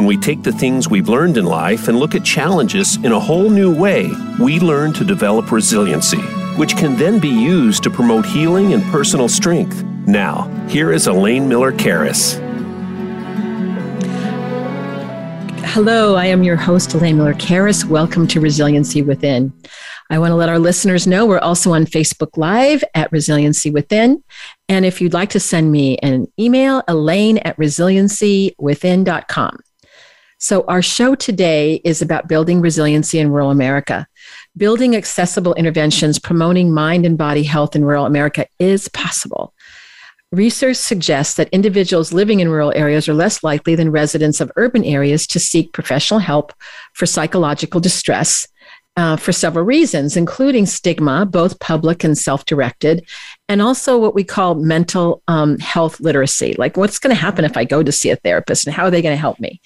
When we take the things we've learned in life and look at challenges in a whole new way, we learn to develop resiliency, which can then be used to promote healing and personal strength. Now, here is Elaine Miller Karas. Hello, I am your host, Elaine Miller Karas. Welcome to Resiliency Within. I want to let our listeners know we're also on Facebook Live at Resiliency Within. And if you'd like to send me an email, elaine at resiliencywithin.com. So, our show today is about building resiliency in rural America. Building accessible interventions promoting mind and body health in rural America is possible. Research suggests that individuals living in rural areas are less likely than residents of urban areas to seek professional help for psychological distress uh, for several reasons, including stigma, both public and self directed, and also what we call mental um, health literacy. Like, what's going to happen if I go to see a therapist and how are they going to help me?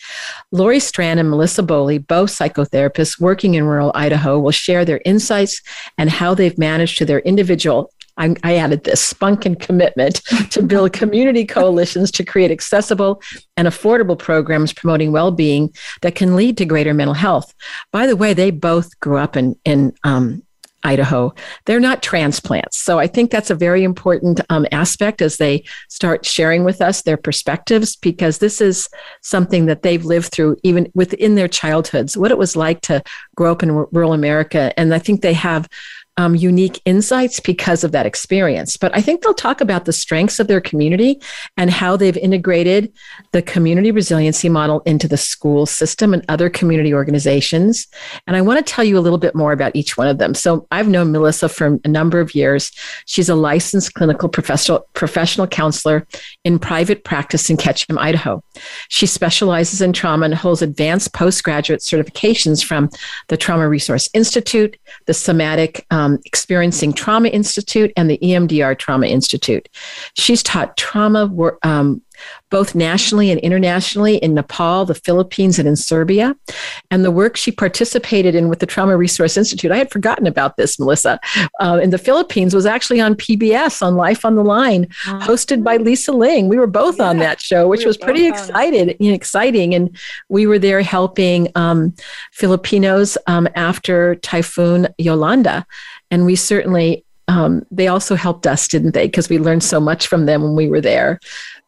Laurie Strand and Melissa Boley, both psychotherapists working in rural Idaho, will share their insights and how they've managed to their individual I, I added this spunk and commitment to build community coalitions to create accessible and affordable programs promoting well-being that can lead to greater mental health. By the way, they both grew up in in um, Idaho. They're not transplants. So I think that's a very important um, aspect as they start sharing with us their perspectives, because this is something that they've lived through even within their childhoods, what it was like to grow up in rural America. And I think they have um, unique insights because of that experience. But I think they'll talk about the strengths of their community and how they've integrated the community resiliency model into the school system and other community organizations. And I want to tell you a little bit more about each one of them. So I've known Melissa for a number of years. She's a licensed clinical professional professional counselor in private practice in Ketchum, Idaho. She specializes in trauma and holds advanced postgraduate certifications from the Trauma Resource Institute, the Somatic um, um, Experiencing Trauma Institute and the EMDR Trauma Institute. She's taught trauma um, both nationally and internationally in Nepal, the Philippines, and in Serbia. And the work she participated in with the Trauma Resource Institute, I had forgotten about this, Melissa, uh, in the Philippines was actually on PBS on Life on the Line, hosted by Lisa Ling. We were both yeah, on that show, which we was pretty excited, and exciting. And we were there helping um, Filipinos um, after Typhoon Yolanda. And we certainly um, they also helped us, didn't they? Because we learned so much from them when we were there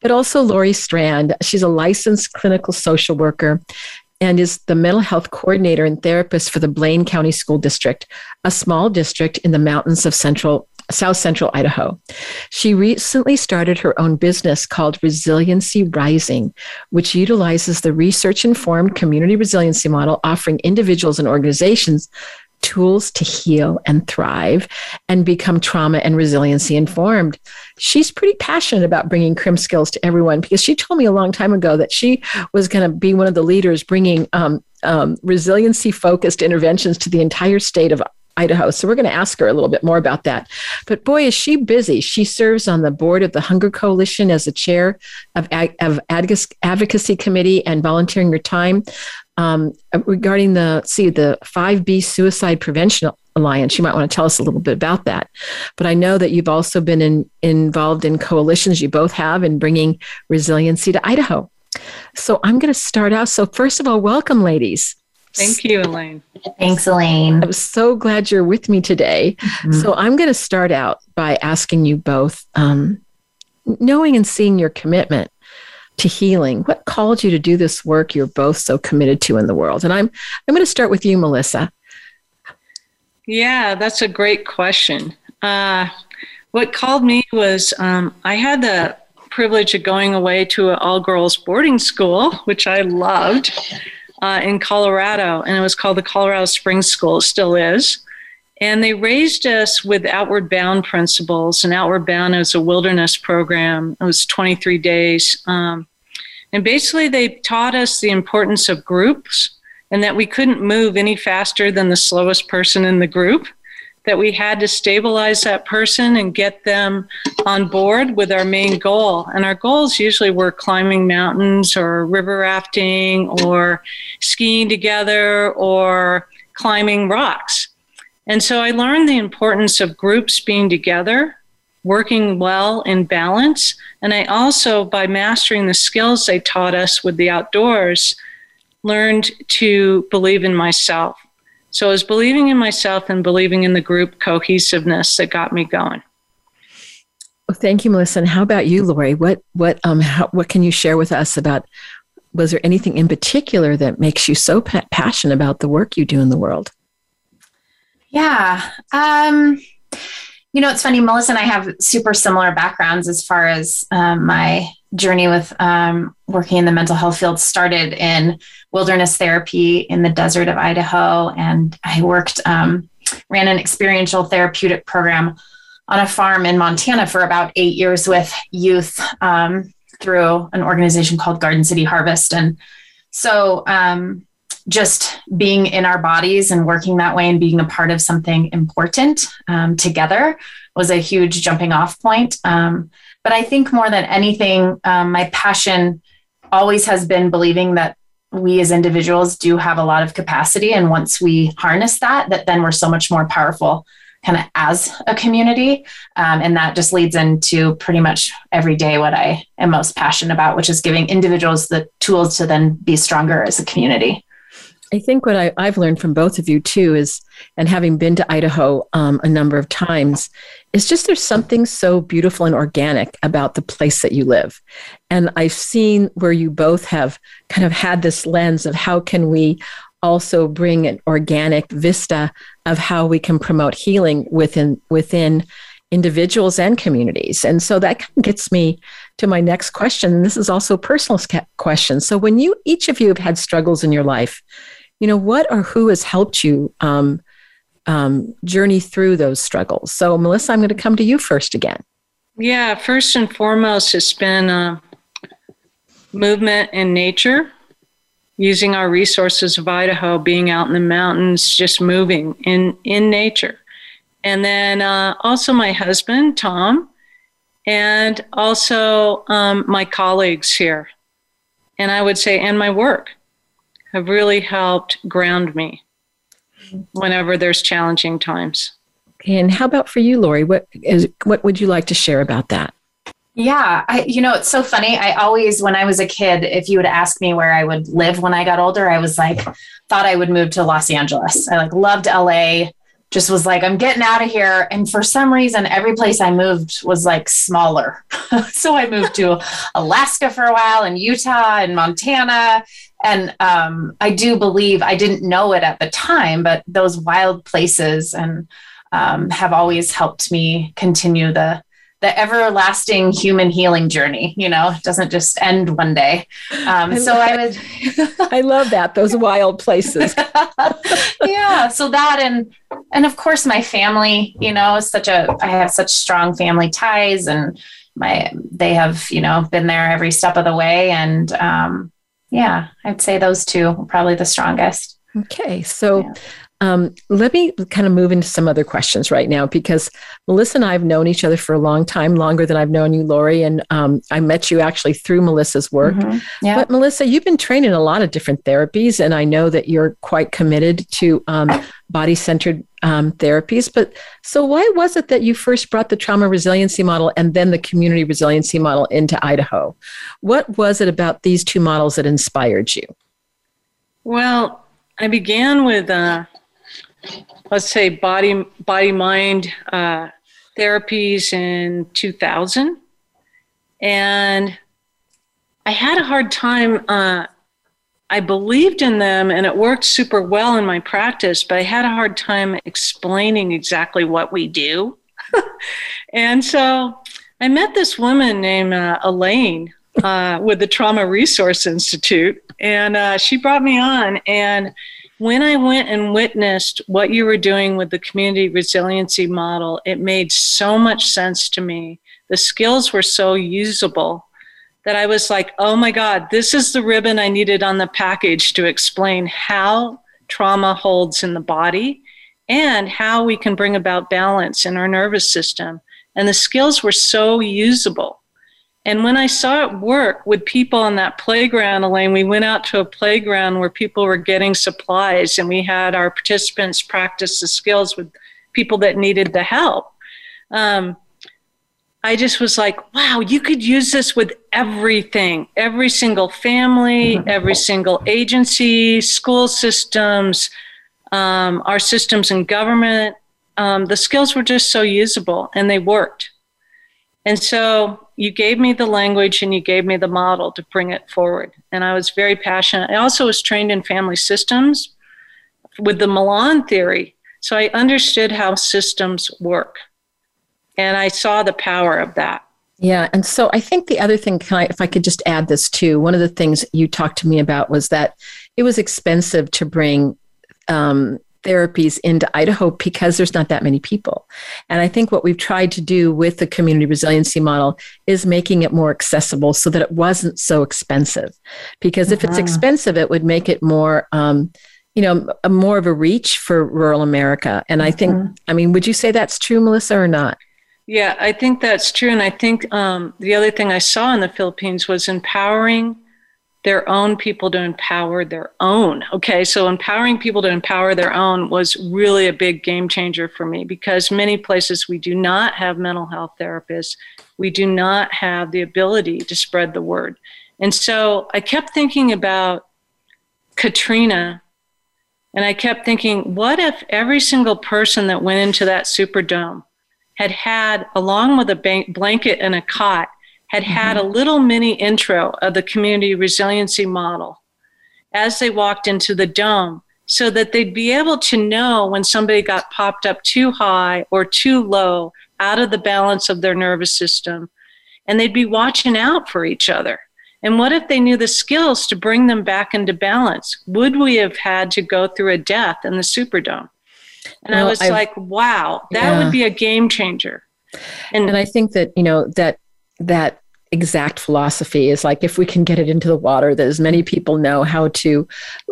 but also Laurie Strand. She's a licensed clinical social worker and is the mental health coordinator and therapist for the Blaine County School District, a small district in the mountains of central South Central Idaho. She recently started her own business called Resiliency Rising, which utilizes the research informed community resiliency model, offering individuals and organizations tools to heal and thrive and become trauma and resiliency informed. She's pretty passionate about bringing CRIM skills to everyone because she told me a long time ago that she was going to be one of the leaders bringing um, um, resiliency focused interventions to the entire state of Idaho. So we're going to ask her a little bit more about that. But boy, is she busy. She serves on the board of the Hunger Coalition as the chair of, of Advocacy Committee and volunteering her time um, regarding the see the 5B Suicide Prevention Alliance. You might want to tell us a little bit about that. But I know that you've also been in, involved in coalitions. You both have in bringing resiliency to Idaho. So I'm going to start out. So first of all, welcome, ladies. Thank you, Elaine. Thanks, Elaine. I'm so glad you're with me today. Mm-hmm. So I'm going to start out by asking you both, um, knowing and seeing your commitment to healing. What called you to do this work you're both so committed to in the world? And i'm i'm going to start with you melissa. Yeah that's a great question. Uh, what called me was um, i had the privilege of going away to an all girls boarding school which i loved uh, in colorado and it was called the colorado springs school it still is and they raised us with Outward Bound principles. And Outward Bound is a wilderness program. It was 23 days. Um, and basically, they taught us the importance of groups and that we couldn't move any faster than the slowest person in the group. that we had to stabilize that person and get them on board with our main goal. And our goals usually were climbing mountains or river rafting or skiing together or climbing rocks. And so I learned the importance of groups being together, working well in balance. And I also, by mastering the skills they taught us with the outdoors, learned to believe in myself. So it was believing in myself and believing in the group cohesiveness that got me going. Well, thank you, Melissa. And how about you, Laurie? What what um how, what can you share with us about? Was there anything in particular that makes you so pa- passionate about the work you do in the world? Yeah. Um, you know, it's funny. Melissa and I have super similar backgrounds as far as um, my journey with um, working in the mental health field started in wilderness therapy in the desert of Idaho. And I worked, um, ran an experiential therapeutic program on a farm in Montana for about eight years with youth um, through an organization called Garden City Harvest. And so, um, just being in our bodies and working that way and being a part of something important um, together was a huge jumping off point. Um, but I think more than anything, um, my passion always has been believing that we as individuals do have a lot of capacity. And once we harness that, that then we're so much more powerful kind of as a community. Um, and that just leads into pretty much every day what I am most passionate about, which is giving individuals the tools to then be stronger as a community. I think what I, have learned from both of you too is, and having been to Idaho um, a number of times, is just there's something so beautiful and organic about the place that you live. And I've seen where you both have kind of had this lens of how can we also bring an organic vista of how we can promote healing within within individuals and communities. And so that kind of gets me to my next question. This is also a personal question. So when you each of you have had struggles in your life, you know, what or who has helped you um, um, journey through those struggles? So, Melissa, I'm going to come to you first again. Yeah, first and foremost, it's been uh, movement in nature, using our resources of Idaho, being out in the mountains, just moving in, in nature. And then uh, also my husband, Tom, and also um, my colleagues here. And I would say, and my work have really helped ground me whenever there's challenging times. And how about for you, Laurie? What is what would you like to share about that? Yeah, I, you know, it's so funny. I always, when I was a kid, if you would ask me where I would live when I got older, I was like, thought I would move to Los Angeles. I like loved LA, just was like, I'm getting out of here. And for some reason, every place I moved was like smaller. so I moved to Alaska for a while and Utah and Montana and um, I do believe I didn't know it at the time, but those wild places and um, have always helped me continue the the everlasting human healing journey. You know, it doesn't just end one day. Um, I so I would. I love that those wild places. yeah. So that and and of course my family. You know, such a I have such strong family ties and my they have you know been there every step of the way and um, yeah, I'd say those two are probably the strongest. Okay. So yeah. Um, let me kind of move into some other questions right now because Melissa and I have known each other for a long time, longer than I've known you, Laurie. And um, I met you actually through Melissa's work. Mm-hmm. Yeah. But Melissa, you've been trained in a lot of different therapies, and I know that you're quite committed to um, body centered um, therapies. But so, why was it that you first brought the trauma resiliency model and then the community resiliency model into Idaho? What was it about these two models that inspired you? Well, I began with, uh, let's say, body body mind uh, therapies in 2000, and I had a hard time. Uh, I believed in them and it worked super well in my practice, but I had a hard time explaining exactly what we do. and so I met this woman named uh, Elaine uh, with the Trauma Resource Institute, and uh, she brought me on. And when I went and witnessed what you were doing with the community resiliency model, it made so much sense to me. The skills were so usable that I was like, oh my God, this is the ribbon I needed on the package to explain how trauma holds in the body and how we can bring about balance in our nervous system. And the skills were so usable. And when I saw it work with people on that playground, Elaine, we went out to a playground where people were getting supplies and we had our participants practice the skills with people that needed the help. Um, I just was like, wow, you could use this with everything, every single family, mm-hmm. every single agency, school systems, um, our systems in government. Um, the skills were just so usable and they worked. And so you gave me the language and you gave me the model to bring it forward. And I was very passionate. I also was trained in family systems with the Milan theory. So I understood how systems work. And I saw the power of that. Yeah. And so I think the other thing, I, if I could just add this too, one of the things you talked to me about was that it was expensive to bring um, therapies into Idaho because there's not that many people. And I think what we've tried to do with the community resiliency model is making it more accessible so that it wasn't so expensive. Because if uh-huh. it's expensive, it would make it more. Um, you know, a, more of a reach for rural America. And I think, uh-huh. I mean, would you say that's true, Melissa, or not? Yeah, I think that's true. And I think um, the other thing I saw in the Philippines was empowering their own people to empower their own. Okay, so empowering people to empower their own was really a big game changer for me because many places we do not have mental health therapists. We do not have the ability to spread the word. And so I kept thinking about Katrina and I kept thinking, what if every single person that went into that Superdome had had, along with a blanket and a cot, had mm-hmm. had a little mini intro of the community resiliency model as they walked into the dome so that they'd be able to know when somebody got popped up too high or too low out of the balance of their nervous system and they'd be watching out for each other and what if they knew the skills to bring them back into balance would we have had to go through a death in the superdome and well, I was I've, like, wow, that yeah. would be a game changer. And, and I think that, you know, that that exact philosophy is like if we can get it into the water that as many people know how to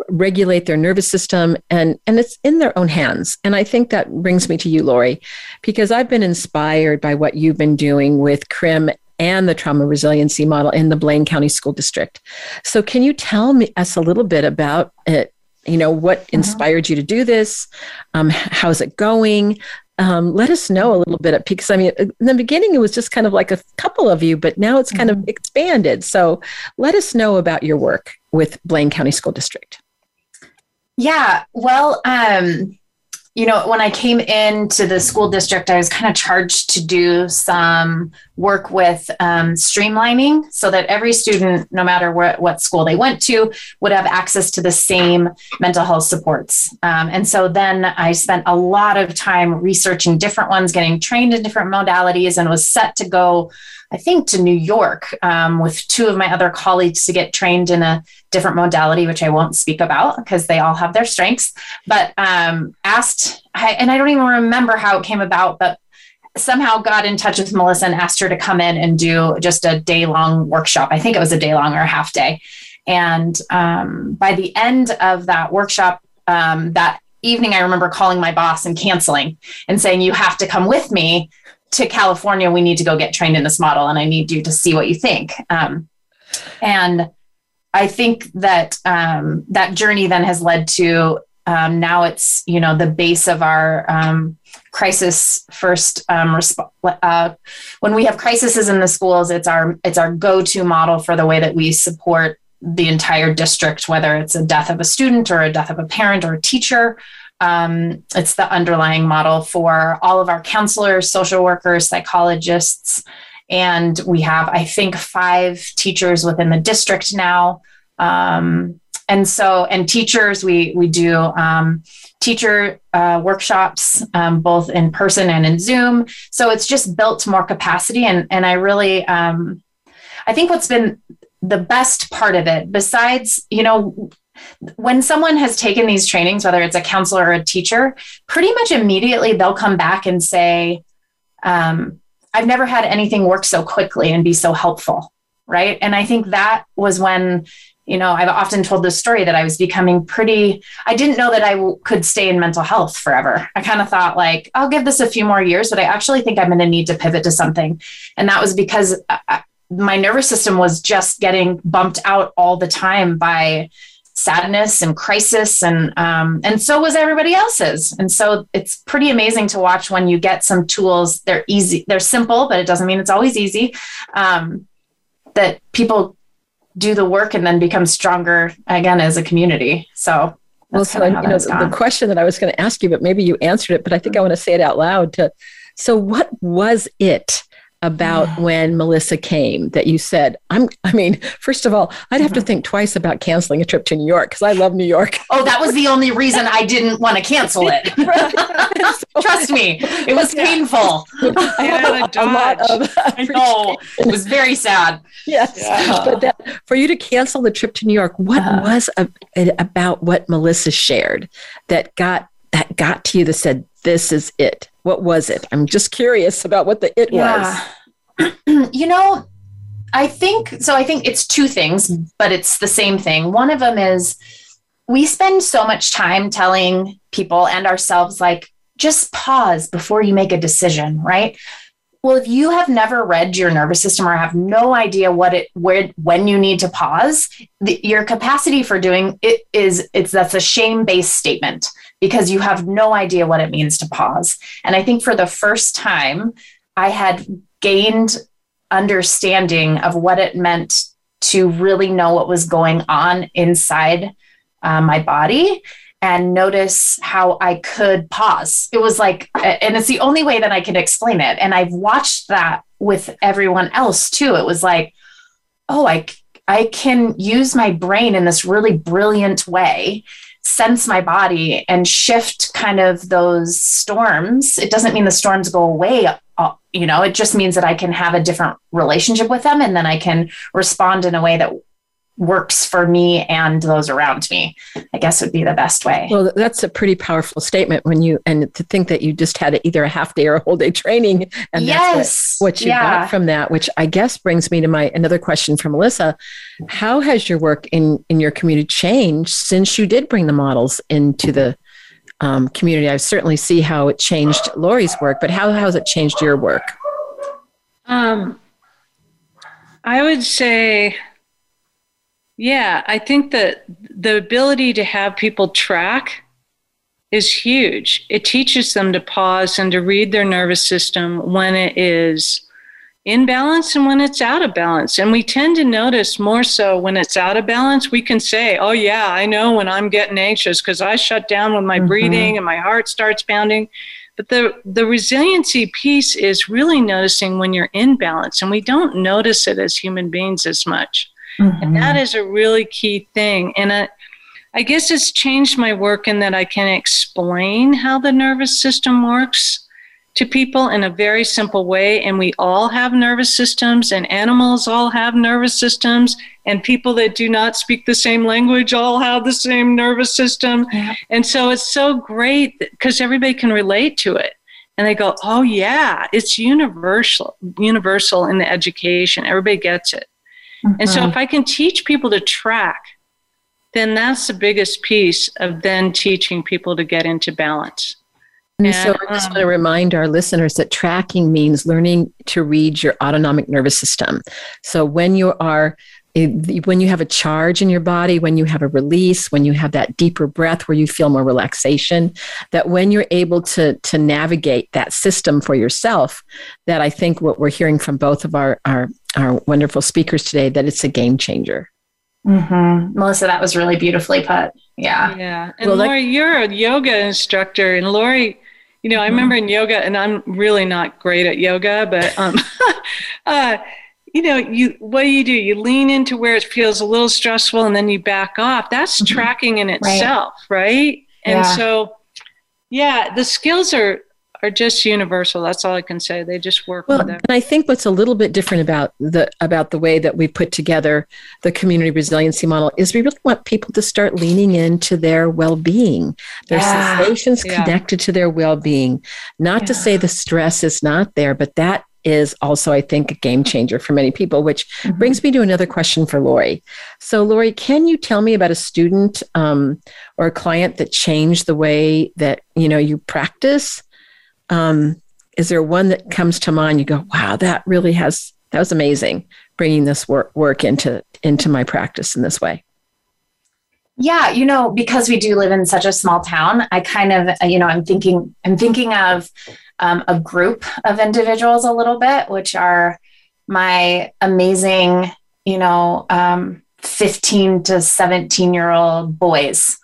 regulate their nervous system and and it's in their own hands. And i think that brings me to you laurie because i've been inspired by what you've been doing with crim and the trauma resiliency model in the blaine county school district. So can you tell me us a little bit about it? You know what mm-hmm. inspired you to do this? Um, how's it going um, let us know a little bit because i mean in the beginning it was just kind of like a couple of you but now it's kind mm-hmm. of expanded so let us know about your work with blaine county school district yeah well um, you know, when I came into the school district, I was kind of charged to do some work with um, streamlining so that every student, no matter what, what school they went to, would have access to the same mental health supports. Um, and so then I spent a lot of time researching different ones, getting trained in different modalities, and was set to go I think, to New York um, with two of my other colleagues to get trained in a different modality, which I won't speak about because they all have their strengths. But um, asked, I, and I don't even remember how it came about, but somehow got in touch with Melissa and asked her to come in and do just a day long workshop. I think it was a day long or a half day. And um, by the end of that workshop, um, that evening, I remember calling my boss and canceling and saying, You have to come with me to California, we need to go get trained in this model, and I need you to see what you think. Um, and I think that um, that journey then has led to um, now it's you know the base of our um, crisis first um, uh, when we have crises in the schools it's our it's our go-to model for the way that we support the entire district whether it's a death of a student or a death of a parent or a teacher um, it's the underlying model for all of our counselors, social workers, psychologists. And we have, I think, five teachers within the district now. Um, and so, and teachers, we, we do um, teacher uh, workshops, um, both in person and in Zoom. So it's just built more capacity. And, and I really, um, I think what's been the best part of it, besides, you know, when someone has taken these trainings, whether it's a counselor or a teacher, pretty much immediately they'll come back and say, um, I've never had anything work so quickly and be so helpful. right? And I think that was when you know i've often told this story that i was becoming pretty i didn't know that I w- could stay in mental health forever i kind of thought like i'll give this a few more years but i actually think i'm going to need to pivot to something and that was because I, uh, uh, my nervous system was just getting bumped out all the time by sadness and crisis and um, and so was everybody else's. And so it's pretty amazing to watch when you get some tools. They're easy they're simple but it doesn't mean it's always easy um, that people do the work and then become stronger again as a community. So well, so you know, the, the question that I was going to ask you, but maybe you answered it, but I think I want to say it out loud to, so what was it about when Melissa came that you said, I'm, I mean, first of all, I'd have to mm-hmm. think twice about canceling a trip to New York because I love New York. Oh, that was the only reason I didn't want to cancel it. Trust me, it was painful. I had a, a lot of, I know, it was very sad. Yes. Yeah. But that, for you to cancel the trip to New York, what uh, was a, about what Melissa shared that got, that got to you that said, this is it? What was it? I'm just curious about what the it yeah. was. you know, I think so. I think it's two things, but it's the same thing. One of them is we spend so much time telling people and ourselves, like, just pause before you make a decision, right? Well, if you have never read your nervous system or have no idea what it where when you need to pause, the, your capacity for doing it is it's that's a shame-based statement because you have no idea what it means to pause. And I think for the first time, I had gained understanding of what it meant to really know what was going on inside uh, my body and notice how I could pause. It was like, and it's the only way that I can explain it. And I've watched that with everyone else too. It was like, oh, I, I can use my brain in this really brilliant way sense my body and shift kind of those storms. It doesn't mean the storms go away. Uh, you know, it just means that I can have a different relationship with them and then I can respond in a way that works for me and those around me i guess would be the best way well that's a pretty powerful statement when you and to think that you just had either a half day or a whole day training and yes. that's what, what you yeah. got from that which i guess brings me to my another question from melissa how has your work in in your community changed since you did bring the models into the um, community i certainly see how it changed laurie's work but how, how has it changed your work um, i would say yeah, I think that the ability to have people track is huge. It teaches them to pause and to read their nervous system when it is in balance and when it's out of balance. And we tend to notice more so when it's out of balance. We can say, oh, yeah, I know when I'm getting anxious because I shut down with my mm-hmm. breathing and my heart starts pounding. But the, the resiliency piece is really noticing when you're in balance, and we don't notice it as human beings as much. Mm-hmm. And that is a really key thing. And I, I guess it's changed my work in that I can explain how the nervous system works to people in a very simple way. And we all have nervous systems, and animals all have nervous systems, and people that do not speak the same language all have the same nervous system. Yeah. And so it's so great because everybody can relate to it. And they go, oh, yeah, it's universal, universal in the education. Everybody gets it. Mm-hmm. And so if mm-hmm. I can teach people to track, then that's the biggest piece of then teaching people to get into balance. And, and so I just um, want to remind our listeners that tracking means learning to read your autonomic nervous system. So when you are when you have a charge in your body, when you have a release, when you have that deeper breath where you feel more relaxation, that when you're able to, to navigate that system for yourself, that I think what we're hearing from both of our, our, our wonderful speakers today, that it's a game changer. Mm-hmm. Melissa, that was really beautifully put. Yeah. Yeah. And well, Laurie, you're a yoga instructor. And Laurie, you know, I mm-hmm. remember in yoga, and I'm really not great at yoga, but um, uh, you know, you what do you do? You lean into where it feels a little stressful and then you back off. That's mm-hmm. tracking in itself, right? right? And yeah. so yeah, the skills are are just universal. That's all I can say. They just work well, And I think what's a little bit different about the about the way that we put together the community resiliency model is we really want people to start leaning into their well-being, their yeah. sensations yeah. connected to their well-being. Not yeah. to say the stress is not there, but that is also, I think, a game changer for many people, which mm-hmm. brings me to another question for Laurie. So, Laurie, can you tell me about a student um, or a client that changed the way that you know you practice? Um, is there one that comes to mind? You go, wow, that really has that was amazing, bringing this work work into into my practice in this way. Yeah, you know, because we do live in such a small town, I kind of, you know, I'm thinking, I'm thinking of um, a group of individuals a little bit, which are my amazing, you know, um, 15 to 17 year old boys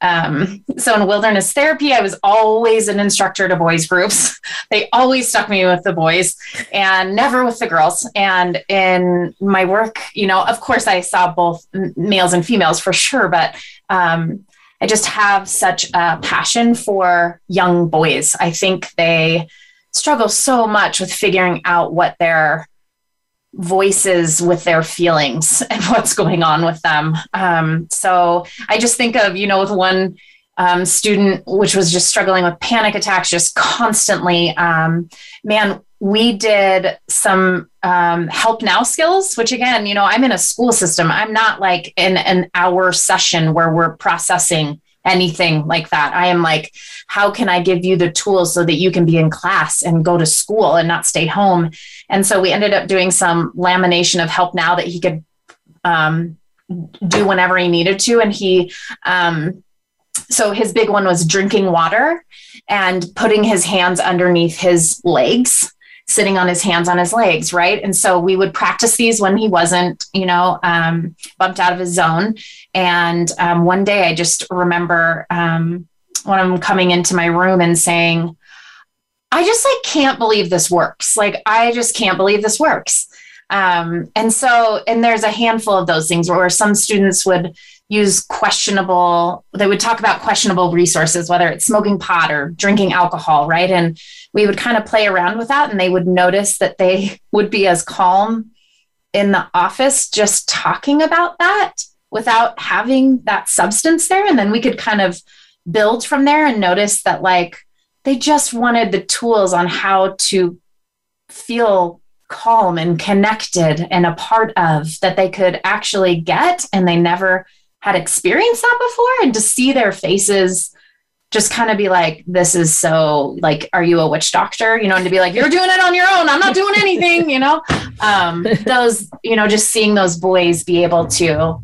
um, so in wilderness therapy, I was always an instructor to boys groups. they always stuck me with the boys and never with the girls. And in my work, you know, of course, I saw both males and females for sure, but um, I just have such a passion for young boys. I think they struggle so much with figuring out what their voices with their feelings and what's going on with them. Um, so I just think of, you know, with one um, student, which was just struggling with panic attacks just constantly. Um, man, we did some um, help now skills, which again, you know, I'm in a school system. I'm not like in an hour session where we're processing anything like that. I am like, how can I give you the tools so that you can be in class and go to school and not stay home? And so we ended up doing some lamination of help now that he could um, do whenever he needed to. And he, um, so his big one was drinking water and putting his hands underneath his legs sitting on his hands on his legs, right? And so we would practice these when he wasn't, you know, um, bumped out of his zone. And um, one day I just remember um, when I'm coming into my room and saying, I just like can't believe this works. Like, I just can't believe this works. Um, and so, and there's a handful of those things where some students would use questionable, they would talk about questionable resources, whether it's smoking pot or drinking alcohol, right? And we would kind of play around with that and they would notice that they would be as calm in the office just talking about that without having that substance there. And then we could kind of build from there and notice that, like, they just wanted the tools on how to feel calm and connected and a part of that they could actually get and they never had experienced that before and to see their faces just kind of be like, this is so like, are you a witch doctor? You know, and to be like, you're doing it on your own. I'm not doing anything, you know? Um, those, you know, just seeing those boys be able to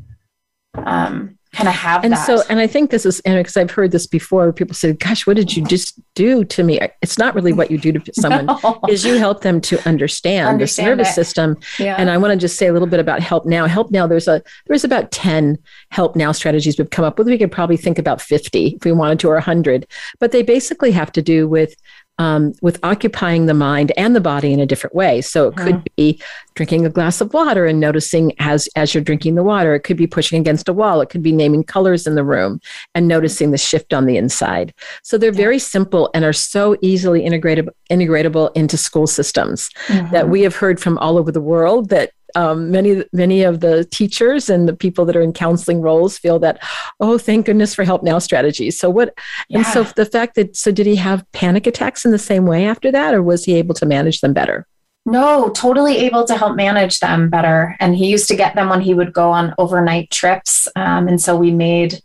um, kind of have and that. so and i think this is and because i've heard this before people say gosh what did you just do to me it's not really what you do to someone no. is you help them to understand, understand this nervous it. system yeah. and i want to just say a little bit about help now help now there's a there's about 10 help now strategies we've come up with we could probably think about 50 if we wanted to or 100 but they basically have to do with um, with occupying the mind and the body in a different way. So it could be drinking a glass of water and noticing as as you're drinking the water. It could be pushing against a wall. It could be naming colors in the room and noticing the shift on the inside. So they're very simple and are so easily integratable integratable into school systems mm-hmm. that we have heard from all over the world that um, many many of the teachers and the people that are in counseling roles feel that oh thank goodness for help now strategies. So what yeah. and so the fact that so did he have panic attacks in the same way after that or was he able to manage them better? No totally able to help manage them better. And he used to get them when he would go on overnight trips. Um, and so we made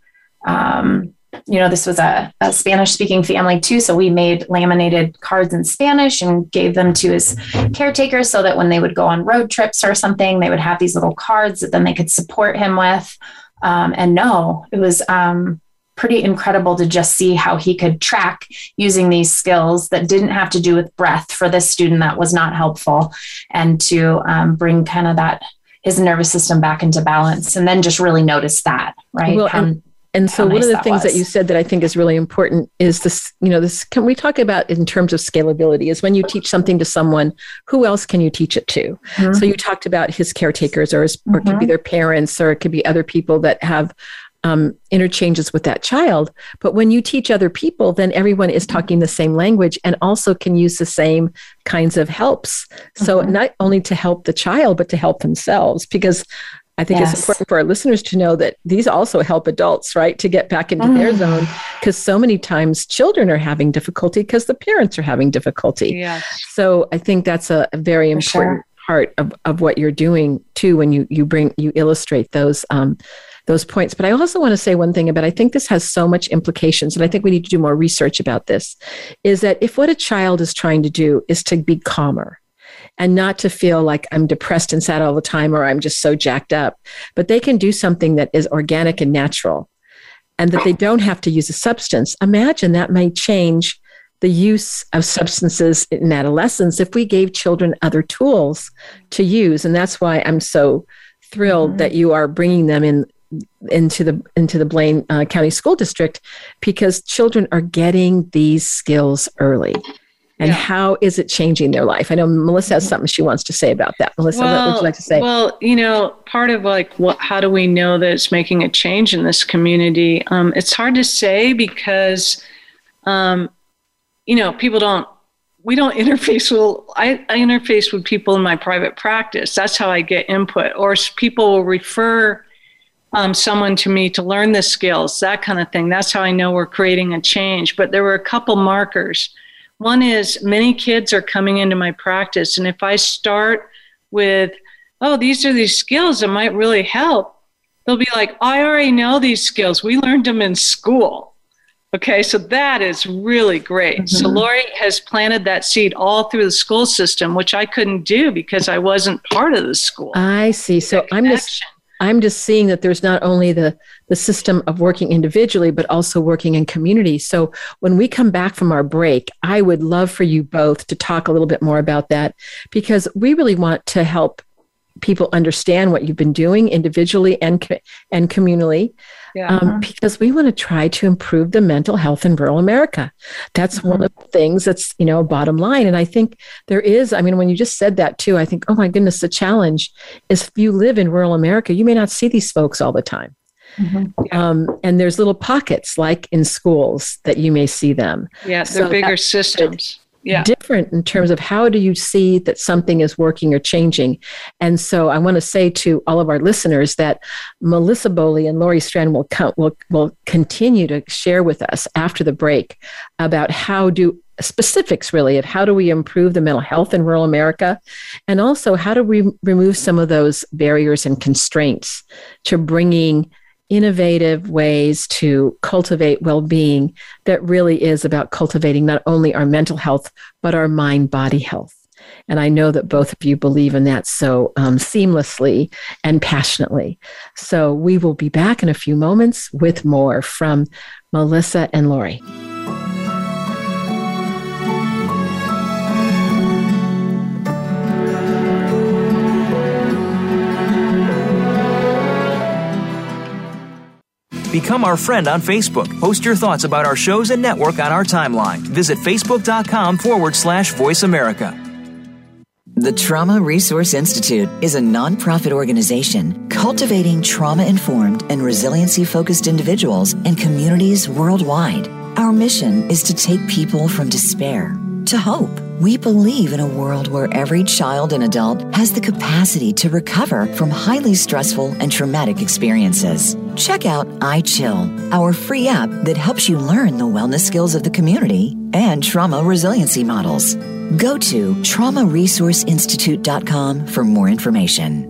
um, you know, this was a, a Spanish speaking family too. So we made laminated cards in Spanish and gave them to his caretakers so that when they would go on road trips or something, they would have these little cards that then they could support him with. Um, and no, it was um, pretty incredible to just see how he could track using these skills that didn't have to do with breath for this student that was not helpful and to um, bring kind of that his nervous system back into balance and then just really notice that right well, and, and so, one nice of the things was. that you said that I think is really important is this, you know, this can we talk about in terms of scalability is when you teach something to someone, who else can you teach it to? Mm-hmm. So, you talked about his caretakers, or, his, or it could be mm-hmm. their parents, or it could be other people that have um, interchanges with that child. But when you teach other people, then everyone is talking the same language and also can use the same kinds of helps. So, mm-hmm. not only to help the child, but to help themselves, because I think yes. it's important for our listeners to know that these also help adults, right, to get back into mm. their zone because so many times children are having difficulty because the parents are having difficulty. Yes. So I think that's a, very important sure. part of, of what you're doing too when you you bring you illustrate those um, those points. But I also want to say one thing about I think this has so much implications, and I think we need to do more research about this, is that if what a child is trying to do is to be calmer and not to feel like I'm depressed and sad all the time or I'm just so jacked up, but they can do something that is organic and natural and that they don't have to use a substance, imagine that may change the use of substances in adolescence if we gave children other tools to use and that's why i'm so thrilled mm-hmm. that you are bringing them in into the into the Blaine uh, County School District because children are getting these skills early. And yeah. how is it changing their life? I know Melissa has something she wants to say about that. Melissa, well, what would you like to say? Well, you know, part of like what, how do we know that it's making a change in this community? Um, it's hard to say because, um, you know, people don't we don't interface with I, I, interface with people in my private practice that's how i get input or people will refer um, someone to me to learn the skills, that kind of thing. That's how I know we're creating a change. But there were a couple markers. One is many kids are coming into my practice, and if I start with, oh, these are these skills that might really help, they'll be like, I already know these skills. We learned them in school. Okay, so that is really great. Mm-hmm. So Laurie has planted that seed all through the school system, which I couldn't do because I wasn't part of the school. I see. So I'm just I'm just seeing that there's not only the the system of working individually, but also working in community. So when we come back from our break, I would love for you both to talk a little bit more about that because we really want to help people understand what you've been doing individually and and communally yeah. um, because we want to try to improve the mental health in rural America. That's mm-hmm. one of the things that's, you know, bottom line. And I think there is, I mean, when you just said that too, I think, oh my goodness, the challenge is if you live in rural America, you may not see these folks all the time. Mm-hmm. Um, and there's little pockets like in schools that you may see them. Yeah, they're so bigger systems yeah. different in terms of how do you see that something is working or changing. And so I want to say to all of our listeners that Melissa Boley and Laurie Strand will, co- will, will continue to share with us after the break about how do specifics really of how do we improve the mental health in rural America and also how do we remove some of those barriers and constraints to bringing innovative ways to cultivate well being that really is about cultivating not only our mental health, but our mind body health. And I know that both of you believe in that so um, seamlessly and passionately. So we will be back in a few moments with more from Melissa and Laurie. Become our friend on Facebook. Post your thoughts about our shows and network on our timeline. Visit facebook.com forward slash voice America. The Trauma Resource Institute is a nonprofit organization cultivating trauma informed and resiliency focused individuals and communities worldwide. Our mission is to take people from despair to hope. We believe in a world where every child and adult has the capacity to recover from highly stressful and traumatic experiences. Check out iChill, our free app that helps you learn the wellness skills of the community and trauma resiliency models. Go to traumaresourceinstitute.com for more information.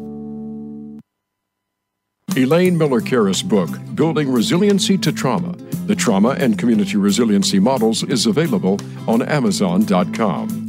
Elaine Miller Karas' book, Building Resiliency to Trauma The Trauma and Community Resiliency Models, is available on Amazon.com.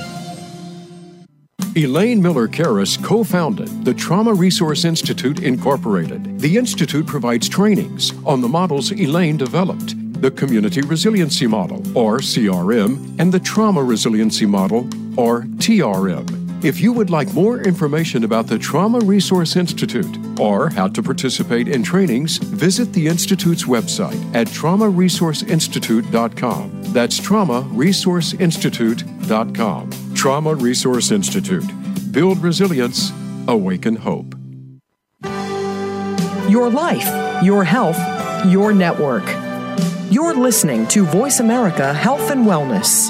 Elaine Miller Karas co founded the Trauma Resource Institute, Incorporated. The Institute provides trainings on the models Elaine developed the Community Resiliency Model, or CRM, and the Trauma Resiliency Model, or TRM. If you would like more information about the Trauma Resource Institute or how to participate in trainings, visit the Institute's website at traumaresourceinstitute.com. That's traumaresourceinstitute.com. Trauma Resource Institute. Build resilience, awaken hope. Your life, your health, your network. You're listening to Voice America Health and Wellness.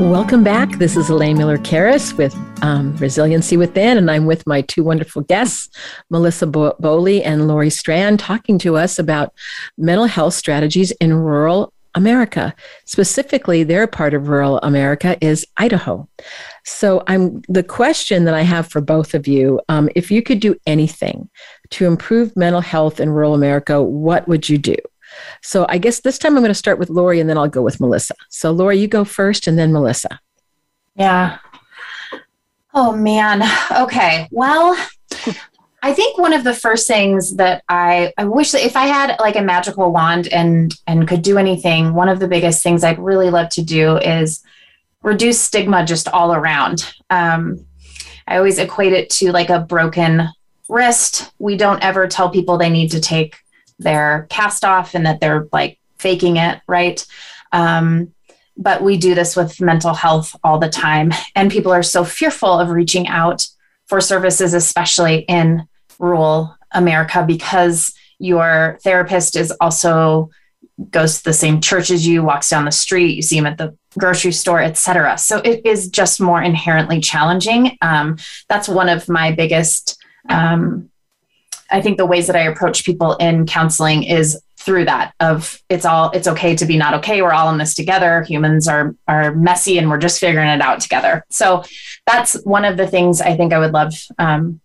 Welcome back. This is Elaine Miller Karas with um, Resiliency Within, and I'm with my two wonderful guests, Melissa Bo- Boley and Laurie Strand, talking to us about mental health strategies in rural America. Specifically, their part of rural America is Idaho. So, I'm the question that I have for both of you: um, if you could do anything to improve mental health in rural America, what would you do? So I guess this time I'm going to start with Laurie and then I'll go with Melissa. So Laurie, you go first and then Melissa. Yeah. Oh man. Okay. Well, I think one of the first things that I I wish that if I had like a magical wand and and could do anything, one of the biggest things I'd really love to do is reduce stigma just all around. Um, I always equate it to like a broken wrist. We don't ever tell people they need to take their cast off and that they're like faking it, right? Um, but we do this with mental health all the time. And people are so fearful of reaching out for services, especially in rural America, because your therapist is also goes to the same church as you, walks down the street, you see him at the grocery store, etc. So it is just more inherently challenging. Um, that's one of my biggest um, I think the ways that I approach people in counseling is through that of it's all it's okay to be not okay. We're all in this together. Humans are are messy and we're just figuring it out together. So that's one of the things i think i would love um,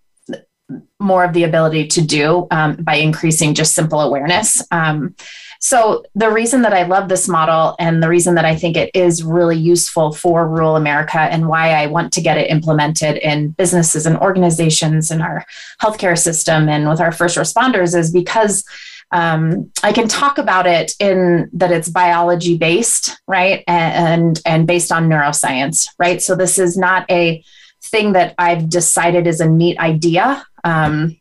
more of the ability to do um, by increasing just simple awareness. Um, so, the reason that I love this model and the reason that I think it is really useful for rural America and why I want to get it implemented in businesses and organizations and our healthcare system and with our first responders is because um, I can talk about it in that it's biology based, right, and and based on neuroscience, right. So this is not a thing that I've decided is a neat idea. Um,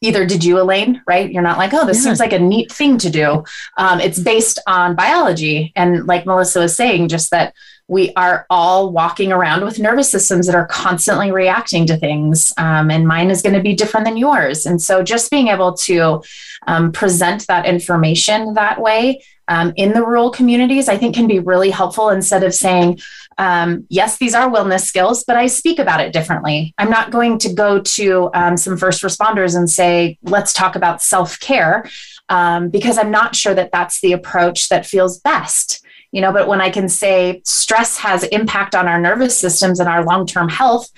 either did you elaine right? You're not like oh this yeah. seems like a neat thing to do. Um, it's based on biology. And like melissa was saying just that we are all walking around with nervous systems that are constantly reacting to things um, and mine is going to be different than yours. And so just being able to um, present that information that way um, in the rural communities i think can be really helpful instead of saying um, yes, these are wellness skills, but I speak about it differently. I'm not going to go to um, some first responders and say, let's talk about self care, um, because I'm not sure that that's the approach that feels best. You know, but when I can say stress has impact on our nervous systems and our long term health,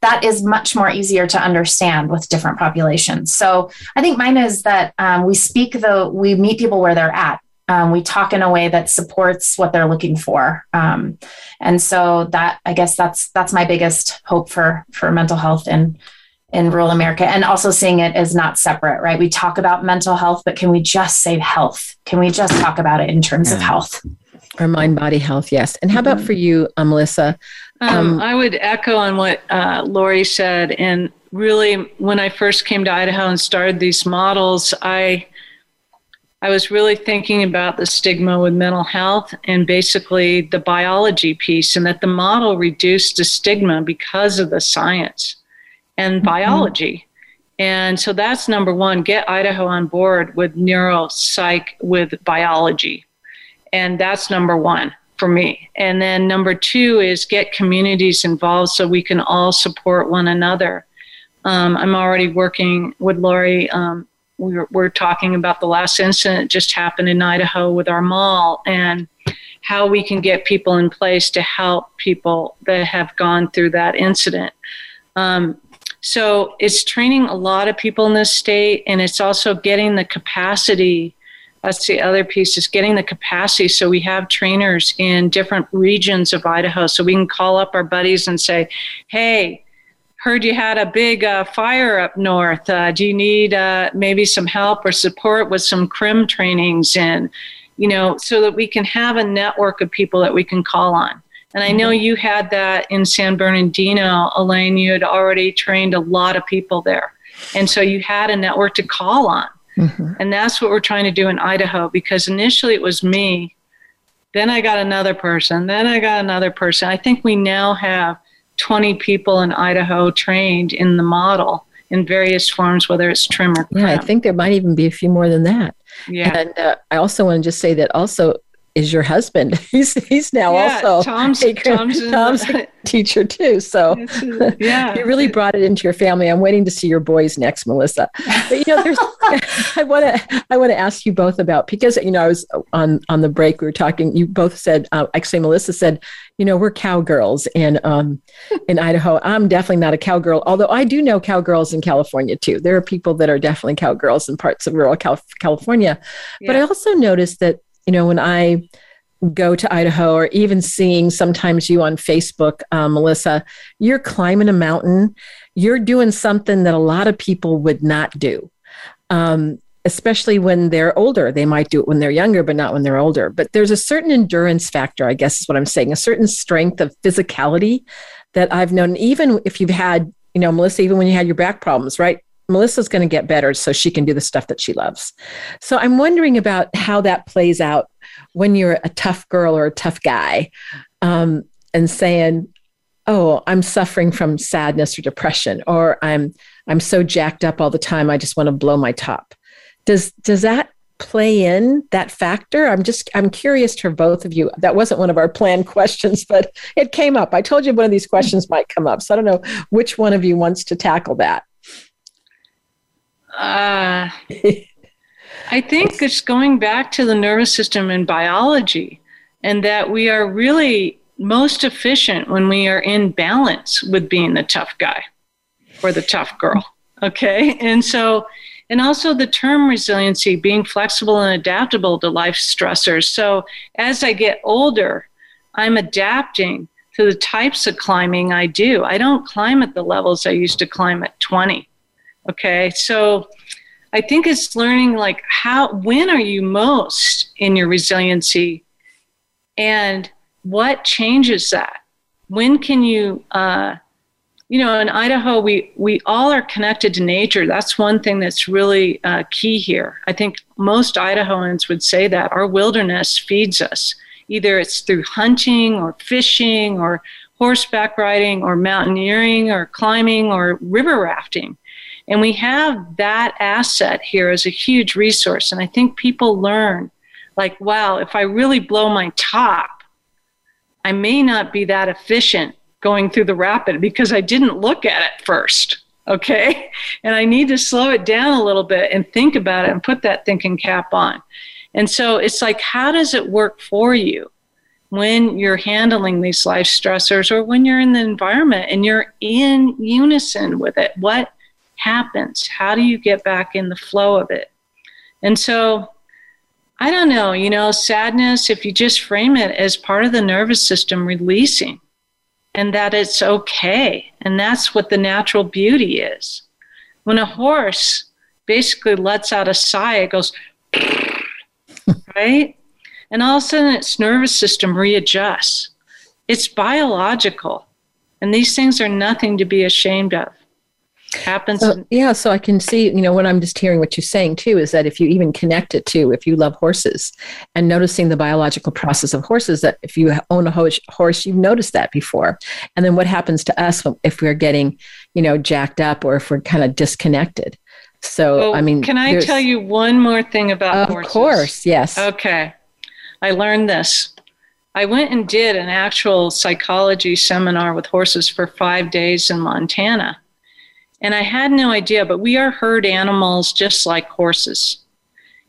that is much more easier to understand with different populations. So I think mine is that um, we speak the we meet people where they're at. Um, we talk in a way that supports what they're looking for, um, and so that I guess that's that's my biggest hope for for mental health in in rural America, and also seeing it as not separate. Right? We talk about mental health, but can we just say health? Can we just talk about it in terms yeah. of health? Or mind body health, yes. And how about mm-hmm. for you, uh, Melissa? Um, um, I would echo on what uh, Laurie said, and really, when I first came to Idaho and started these models, I I was really thinking about the stigma with mental health and basically the biology piece, and that the model reduced the stigma because of the science and mm-hmm. biology. And so that's number one get Idaho on board with neuropsych, with biology. And that's number one for me. And then number two is get communities involved so we can all support one another. Um, I'm already working with Laurie. Um, we're, we're talking about the last incident just happened in Idaho with our mall and how we can get people in place to help people that have gone through that incident. Um, so it's training a lot of people in this state, and it's also getting the capacity. That's the other piece is getting the capacity. So we have trainers in different regions of Idaho, so we can call up our buddies and say, "Hey, heard you had a big uh, fire up north. Uh, do you need uh, maybe some help or support with some CRM trainings and you know, so that we can have a network of people that we can call on. And I know mm-hmm. you had that in San Bernardino, Elaine. You had already trained a lot of people there. And so you had a network to call on. Mm-hmm. And that's what we're trying to do in Idaho because initially it was me. Then I got another person. Then I got another person. I think we now have 20 people in Idaho trained in the model in various forms, whether it's TRM or Yeah, I think there might even be a few more than that. Yeah. And uh, I also want to just say that also is your husband. He's he's now yeah, also Tom's, a, Tom's, Tom's a teacher too. So yeah, you really brought it into your family. I'm waiting to see your boys next, Melissa. But you know, there's I want to I want to ask you both about because you know I was on on the break we were talking. You both said uh, actually Melissa said you know we're cowgirls in um in Idaho. I'm definitely not a cowgirl, although I do know cowgirls in California too. There are people that are definitely cowgirls in parts of rural Cal- California. Yeah. But I also noticed that you know, when I go to Idaho or even seeing sometimes you on Facebook, uh, Melissa, you're climbing a mountain, you're doing something that a lot of people would not do. Um, especially when they're older. They might do it when they're younger, but not when they're older. But there's a certain endurance factor, I guess is what I'm saying, a certain strength of physicality that I've known, even if you've had, you know, Melissa, even when you had your back problems, right? Melissa's going to get better so she can do the stuff that she loves. So I'm wondering about how that plays out when you're a tough girl or a tough guy um, and saying, oh i'm suffering from sadness or depression or i'm i'm so jacked up all the time i just want to blow my top. Does does that play in that factor? I'm just i'm curious for both of you. That wasn't one of our planned questions but it came up. I told you one of these questions might come up so i don't know which one of you wants to tackle that uh, I think it's going back to the nervous system and biology, and that we are really most efficient when we are in balance with being the tough guy or the tough girl. Okay. And so, and also the term resiliency, being flexible and adaptable to life stressors. So as I get older, I'm adapting to the types of climbing I do. I don't climb at the levels I used to climb at 20. Okay. So I think it's learning like how, when are you most in your resiliency and what changes that? When can you, uh, you know, in Idaho, we, we all are connected to nature. That's one thing that's really uh, key here. I think most Idahoans would say that our wilderness feeds us. Either it's through hunting or fishing or horseback riding or mountaineering or climbing or river rafting. And we have that asset here as a huge resource. And I think people learn like, wow, if I really blow my top, I may not be that efficient going through the rapid because I didn't look at it first. Okay. And I need to slow it down a little bit and think about it and put that thinking cap on. And so it's like, how does it work for you when you're handling these life stressors or when you're in the environment and you're in unison with it? What happens? How do you get back in the flow of it? And so, I don't know, you know, sadness, if you just frame it as part of the nervous system releasing and that it's okay. And that's what the natural beauty is. When a horse basically lets out a sigh, it goes, right? And all of a sudden its nervous system readjusts. It's biological. And these things are nothing to be ashamed of. Happens. So, yeah, so I can see, you know, what I'm just hearing what you're saying too, is that if you even connect it to if you love horses and noticing the biological process of horses, that if you own a horse, you've noticed that before. And then what happens to us if we're getting, you know, jacked up or if we're kind of disconnected? So, well, I mean, can I tell you one more thing about of horses? Of course, yes. Okay. I learned this. I went and did an actual psychology seminar with horses for five days in Montana. And I had no idea, but we are herd animals just like horses.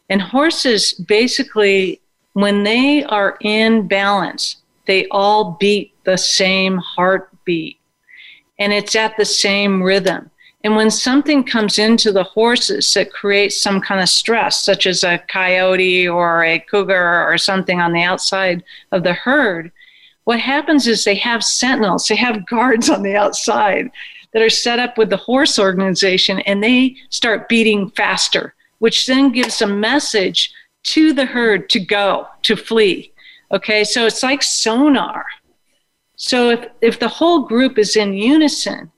And horses basically, when they are in balance, they all beat the same heartbeat and it's at the same rhythm. And when something comes into the horses that creates some kind of stress, such as a coyote or a cougar or something on the outside of the herd, what happens is they have sentinels, they have guards on the outside that are set up with the horse organization and they start beating faster, which then gives a message to the herd to go, to flee. Okay, so it's like sonar. So if, if the whole group is in unison,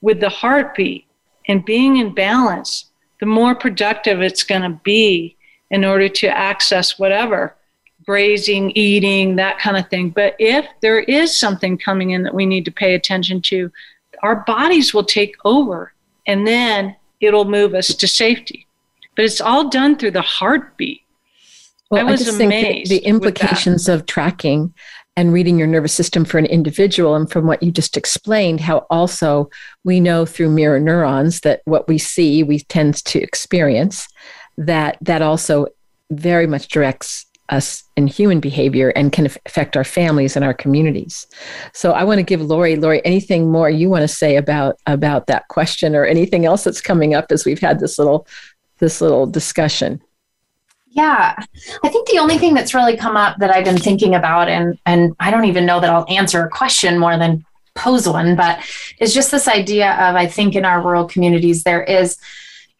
with the heartbeat and being in balance, the more productive it's going to be in order to access whatever grazing, eating, that kind of thing. But if there is something coming in that we need to pay attention to, our bodies will take over and then it'll move us to safety. But it's all done through the heartbeat. Well, I, was I just amazed think the implications of tracking and reading your nervous system for an individual. And from what you just explained, how also we know through mirror neurons that what we see, we tend to experience, that that also very much directs us in human behavior and can affect our families and our communities. So I want to give Laurie, Laurie, anything more you want to say about about that question or anything else that's coming up as we've had this little this little discussion. Yeah, I think the only thing that's really come up that I've been thinking about, and and I don't even know that I'll answer a question more than pose one, but is just this idea of I think in our rural communities there is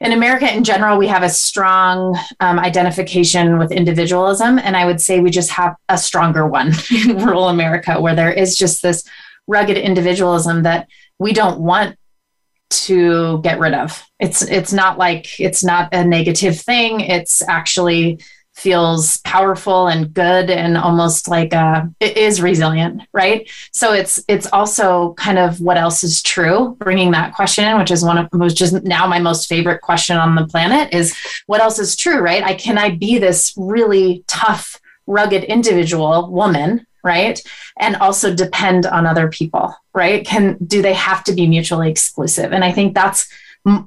in America in general, we have a strong um, identification with individualism. And I would say we just have a stronger one in rural America, where there is just this rugged individualism that we don't want to get rid of. It's it's not like it's not a negative thing. It's actually feels powerful and good and almost like uh, it is resilient right? So it's it's also kind of what else is true? Bringing that question in which is one of was just now my most favorite question on the planet is what else is true right? I can i be this really tough rugged individual woman right? And also depend on other people right? Can do they have to be mutually exclusive? And i think that's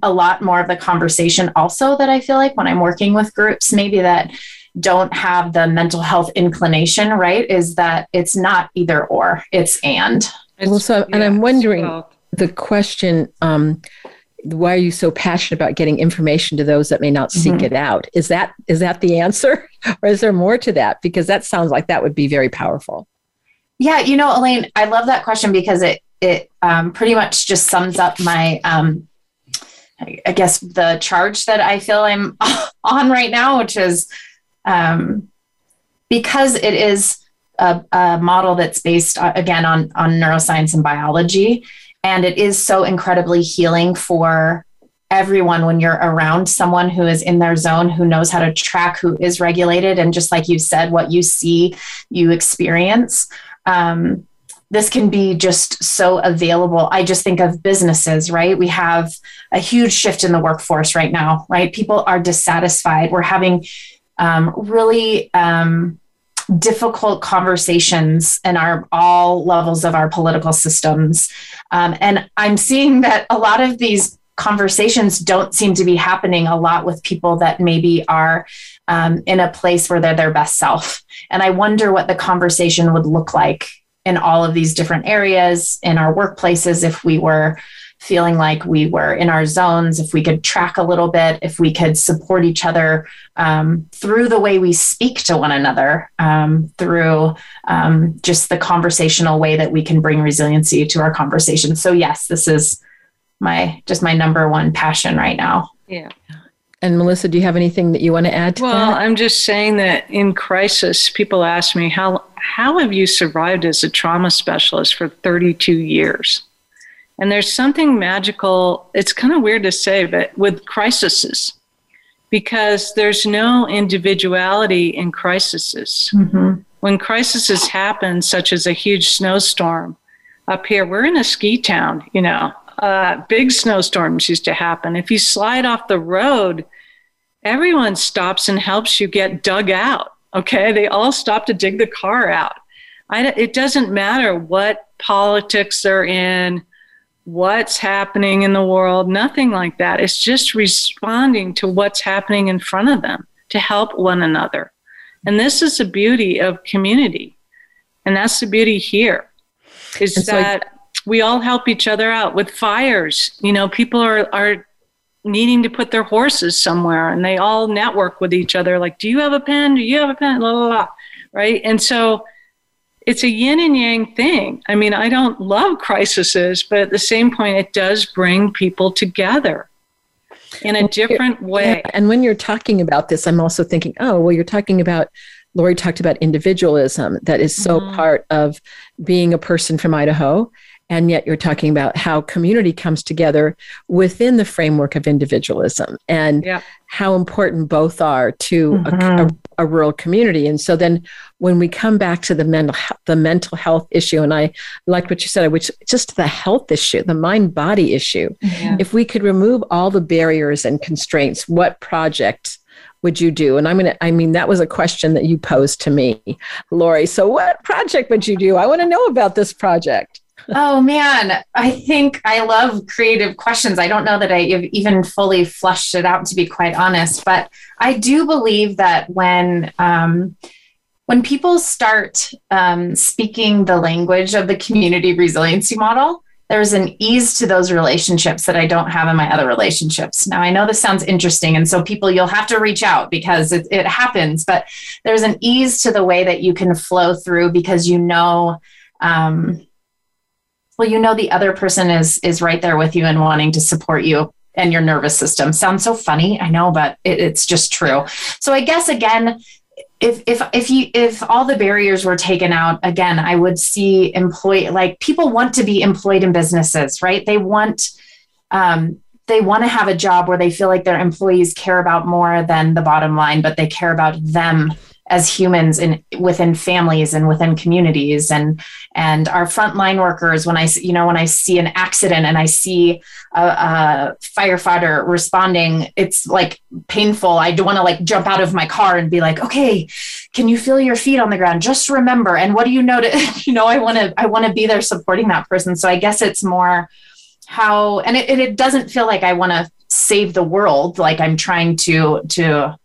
a lot more of the conversation also that i feel like when i'm working with groups maybe that don't have the mental health inclination right is that it's not either or it's and. Well, so, and i'm wondering well. the question um, why are you so passionate about getting information to those that may not seek mm-hmm. it out? Is that is that the answer? Or is there more to that? Because that sounds like that would be very powerful. Yeah you know elaine i love that question because it it um, pretty much just sums up my um, i guess the charge that i feel i'm on right now which is um, because it is a, a model that's based uh, again on on neuroscience and biology and it is so incredibly healing for everyone when you're around someone who is in their zone, who knows how to track, who is regulated. And just like you said, what you see, you experience. Um, this can be just so available. I just think of businesses, right? We have a huge shift in the workforce right now, right? People are dissatisfied. We're having um, really um, difficult conversations in our all levels of our political systems. Um, and I'm seeing that a lot of these conversations don't seem to be happening a lot with people that maybe are um, in a place where they're their best self. And I wonder what the conversation would look like in all of these different areas in our workplaces if we were feeling like we were in our zones, if we could track a little bit, if we could support each other um, through the way we speak to one another, um, through um, just the conversational way that we can bring resiliency to our conversation. So, yes, this is my just my number one passion right now. Yeah. And Melissa, do you have anything that you want to add to well, that? I'm just saying that in crisis, people ask me how how have you survived as a trauma specialist for 32 years? And there's something magical, it's kind of weird to say, but with crises, because there's no individuality in crises. Mm-hmm. When crises happen, such as a huge snowstorm up here, we're in a ski town, you know, uh, big snowstorms used to happen. If you slide off the road, everyone stops and helps you get dug out. Okay, they all stop to dig the car out. I, it doesn't matter what politics they're in, what's happening in the world, nothing like that. It's just responding to what's happening in front of them to help one another. And this is the beauty of community. And that's the beauty here is and that so we all help each other out with fires. You know, people are, are needing to put their horses somewhere and they all network with each other like do you have a pen do you have a pen blah, blah, blah. right and so it's a yin and yang thing i mean i don't love crises but at the same point it does bring people together in a different way yeah. and when you're talking about this i'm also thinking oh well you're talking about laurie talked about individualism that is so mm-hmm. part of being a person from idaho and yet you're talking about how community comes together within the framework of individualism and yeah. how important both are to mm-hmm. a, a, a, rural community and so then when we come back to the mental the mental health issue and i like what you said which just the health issue the mind body issue yeah. if we could remove all the barriers and constraints what project would you do? And I'm going to, I mean, that was a question that you posed to me, Laurie. So, what project would you do? I want to know about this project oh man, I think I love creative questions. I don't know that I have even fully flushed it out to be quite honest, but I do believe that when um, when people start um, speaking the language of the community resiliency model, there's an ease to those relationships that I don't have in my other relationships. Now, I know this sounds interesting. And so, people, you'll have to reach out because it, it happens, but there's an ease to the way that you can flow through because you know um, well you know the other person is is right there with you and wanting to support you and your nervous system sounds so funny i know but it, it's just true so i guess again if if if you if all the barriers were taken out again i would see employee like people want to be employed in businesses right? They want um, they want to have a job where they feel like their employees care about more than the bottom line but they care about them as humans in within families and within communities. And and our frontline workers when i you know when i see an accident and i see a, a firefighter responding it's like painful. I want to like jump out of my car and be like okay can you feel your feet on the ground? Just remember. And what do you notice? You know i want to i want to be there supporting that person. So i guess it's more how and it, it doesn't feel like i want to save the world. Like i'm trying to to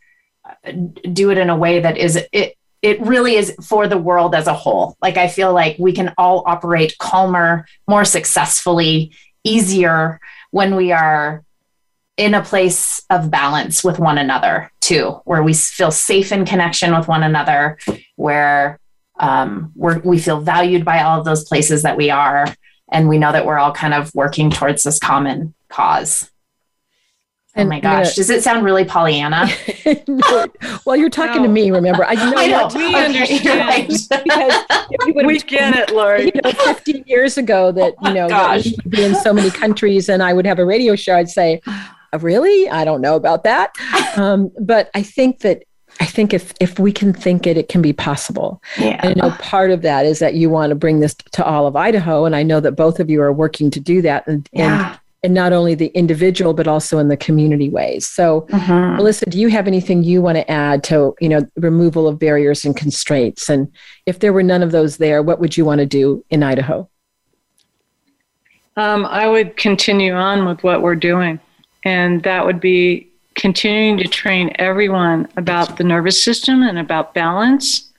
do it in a way that is it it really is for the world as a whole. Like I feel like we can all operate calmer, more successfully, easier when we are in a place of balance with one another too, where we feel safe in connection with one another, where um, we feel valued by all of those places that we are, and we know that we're all kind of working towards this common cause. Oh my gosh. Does it sound really Pollyanna? no. Well, you're talking no. to me, remember. I know, I know. we okay, understand. Right. because we get it, Laurie. You know, 15 years ago that, oh you know, that we would be in so many countries and I would have a radio show, I'd say, uh, really? I don't know about that. Um, but I think that I think if if we can think it, it can be possible. Yeah. And I know part of that is that you want to bring this to all of Idaho, and I know that both of you are working to do that. And, yeah. and in not only the individual but also in the community ways. So, uh-huh. Melissa, do you have anything you want to add to you know removal of barriers and constraints? And if there were none of those there, what would you want to do in Idaho? Um, I would continue on with what we're doing, and that would be continuing to train everyone about the nervous system and about balance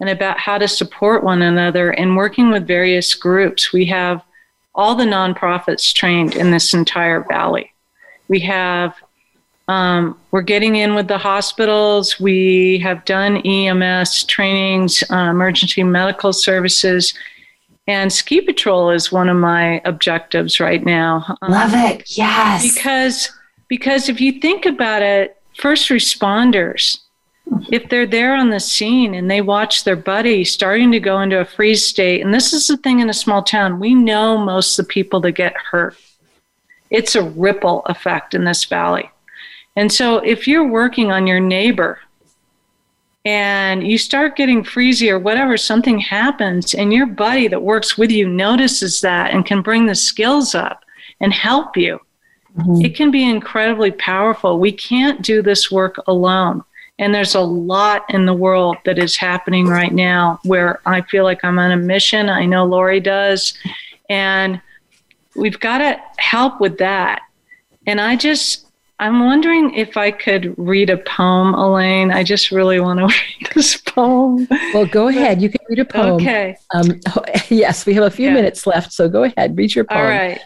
and about how to support one another and working with various groups. We have all the nonprofits trained in this entire valley. We have, um, we're getting in with the hospitals. We have done EMS trainings, uh, emergency medical services, and ski patrol is one of my objectives right now. Um, Love it. Yes. Because because if you think about it, first responders, if they're there on the scene and they watch their buddy starting to go into a freeze state, and this is the thing in a small town, we know most of the people that get hurt. It's a ripple effect in this valley. And so if you're working on your neighbor and you start getting freezy or whatever, something happens, and your buddy that works with you notices that and can bring the skills up and help you, mm-hmm. it can be incredibly powerful. We can't do this work alone. And there's a lot in the world that is happening right now where I feel like I'm on a mission. I know Laurie does. And we've got to help with that. And I just, I'm wondering if I could read a poem, Elaine. I just really want to read this poem. Well, go ahead. You can read a poem. Okay. Um, yes, we have a few yeah. minutes left, so go ahead. Read your poem. All right.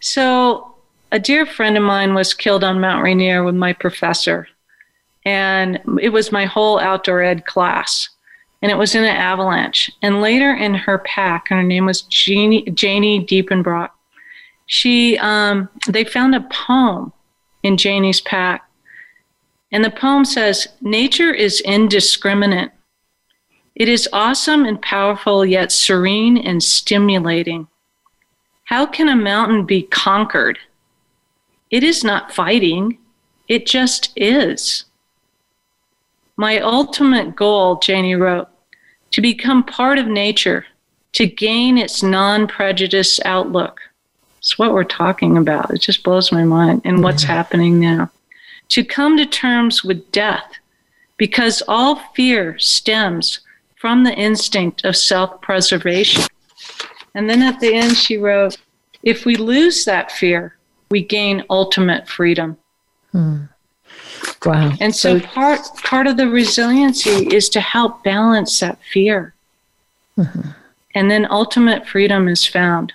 So, a dear friend of mine was killed on Mount Rainier with my professor and it was my whole outdoor ed class. And it was in an avalanche. And later in her pack her name was Jeannie, janie diepenbrock she um, they found a poem in janie's pack. And the poem says nature is indiscriminate. It is awesome and powerful yet serene and stimulating. How can a mountain be conquered? It is not fighting. It just is my ultimate goal, Janie wrote, to become part of nature, to gain its non prejudice outlook. It's what we're talking about. It just blows my mind and what's happening now. To come to terms with death, because all fear stems from the instinct of self preservation. And then at the end, she wrote, if we lose that fear, we gain ultimate freedom. Hmm. Wow. And so, so part part of the resiliency is to help balance that fear. Mm-hmm. And then ultimate freedom is found.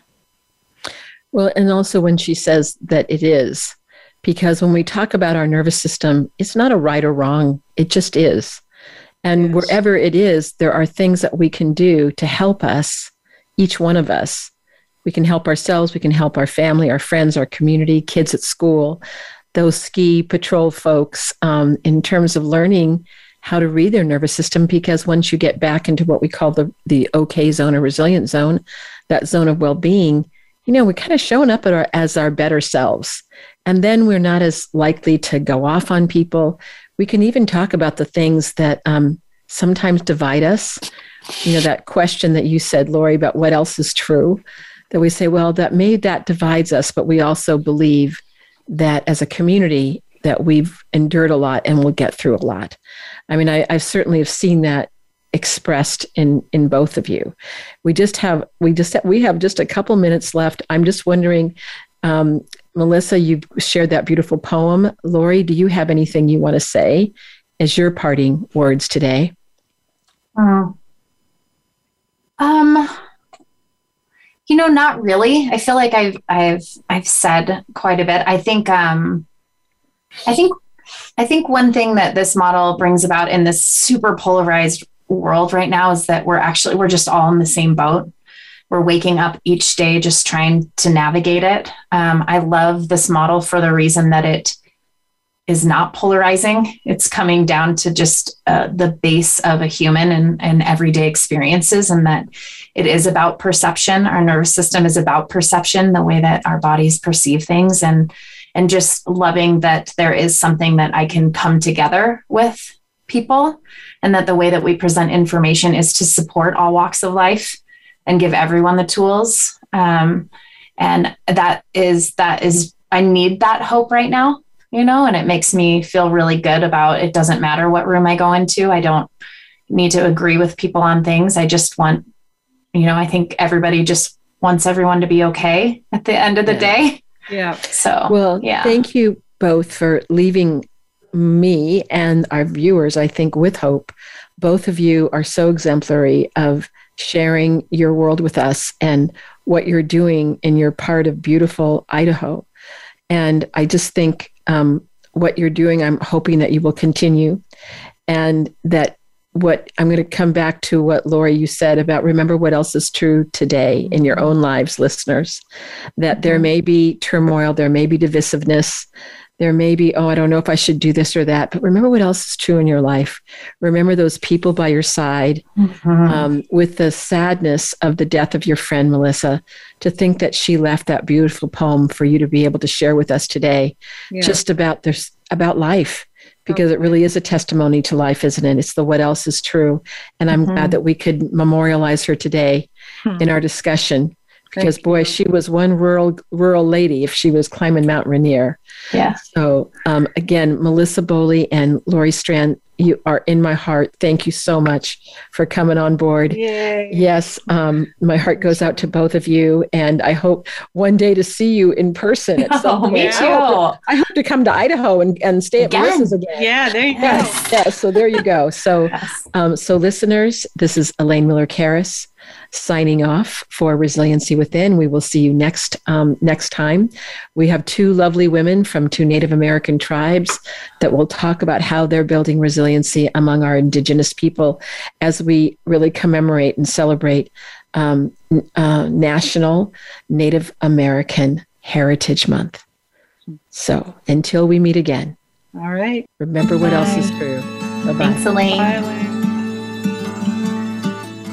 Well, and also when she says that it is, because when we talk about our nervous system, it's not a right or wrong, it just is. And yes. wherever it is, there are things that we can do to help us, each one of us. We can help ourselves, we can help our family, our friends, our community, kids at school those ski patrol folks um, in terms of learning how to read their nervous system because once you get back into what we call the, the okay zone or resilient zone, that zone of well being, you know, we're kind of showing up our, as our better selves. And then we're not as likely to go off on people. We can even talk about the things that um, sometimes divide us. You know, that question that you said, Laurie, about what else is true, that we say, well, that may that divides us, but we also believe that as a community that we've endured a lot and will get through a lot. I mean, I, I certainly have seen that expressed in in both of you. We just have we just we have just a couple minutes left. I'm just wondering, um, Melissa, you've shared that beautiful poem. Laurie, do you have anything you want to say as your parting words today? Uh, um, you know, not really. I feel like I've I've I've said quite a bit. I think um I think I think one thing that this model brings about in this super polarized world right now is that we're actually we're just all in the same boat. We're waking up each day just trying to navigate it. Um, I love this model for the reason that it is not polarizing. It's coming down to just uh, the base of a human and, and everyday experiences, and that it is about perception. Our nervous system is about perception, the way that our bodies perceive things, and and just loving that there is something that I can come together with people, and that the way that we present information is to support all walks of life and give everyone the tools. Um, and that is that is I need that hope right now you know, and it makes me feel really good about it doesn't matter what room I go into. I don't need to agree with people on things. I just want, you know, I think everybody just wants everyone to be okay at the end of the yeah. day. Yeah. So, well, yeah. Thank you both for leaving me and our viewers, I think, with hope. Both of you are so exemplary of sharing your world with us and what you're doing in your part of beautiful Idaho. And I just think um, what you're doing. I'm hoping that you will continue. And that what I'm going to come back to what Laurie you said about remember what else is true today in your own lives listeners. That there may be turmoil there may be divisiveness there may be, oh, I don't know if I should do this or that, but remember what else is true in your life. Remember those people by your side mm-hmm. um, with the sadness of the death of your friend, Melissa, to think that she left that beautiful poem for you to be able to share with us today, yeah. just about this, about life. Because it really is a testimony to life, isn't it? It's the what else is true. And I'm mm-hmm. glad that we could memorialize her today hmm. in our discussion because boy, she was one rural rural lady if she was climbing Mount Rainier. Yeah. So um, again, Melissa Boley and Laurie Strand, you are in my heart. Thank you so much for coming on board. Yay. Yes, um, my heart goes out to both of you, and I hope one day to see you in person at some oh, Me too. I hope, to, I hope, to, come to Idaho and, and stay at Melissa's again. Yeah, there you go. Yes, yes. So there you go. So, yes. um, so listeners, this is Elaine Miller Karas signing off for Resiliency Within. We will see you next um, next time. We have two lovely women from two Native American tribes that will talk about how they're building resiliency among our Indigenous people as we really commemorate and celebrate um, uh, National Native American Heritage Month. So until we meet again. All right. Remember what else is true. Bye-bye. Thanks, Elaine. Bye, Elaine.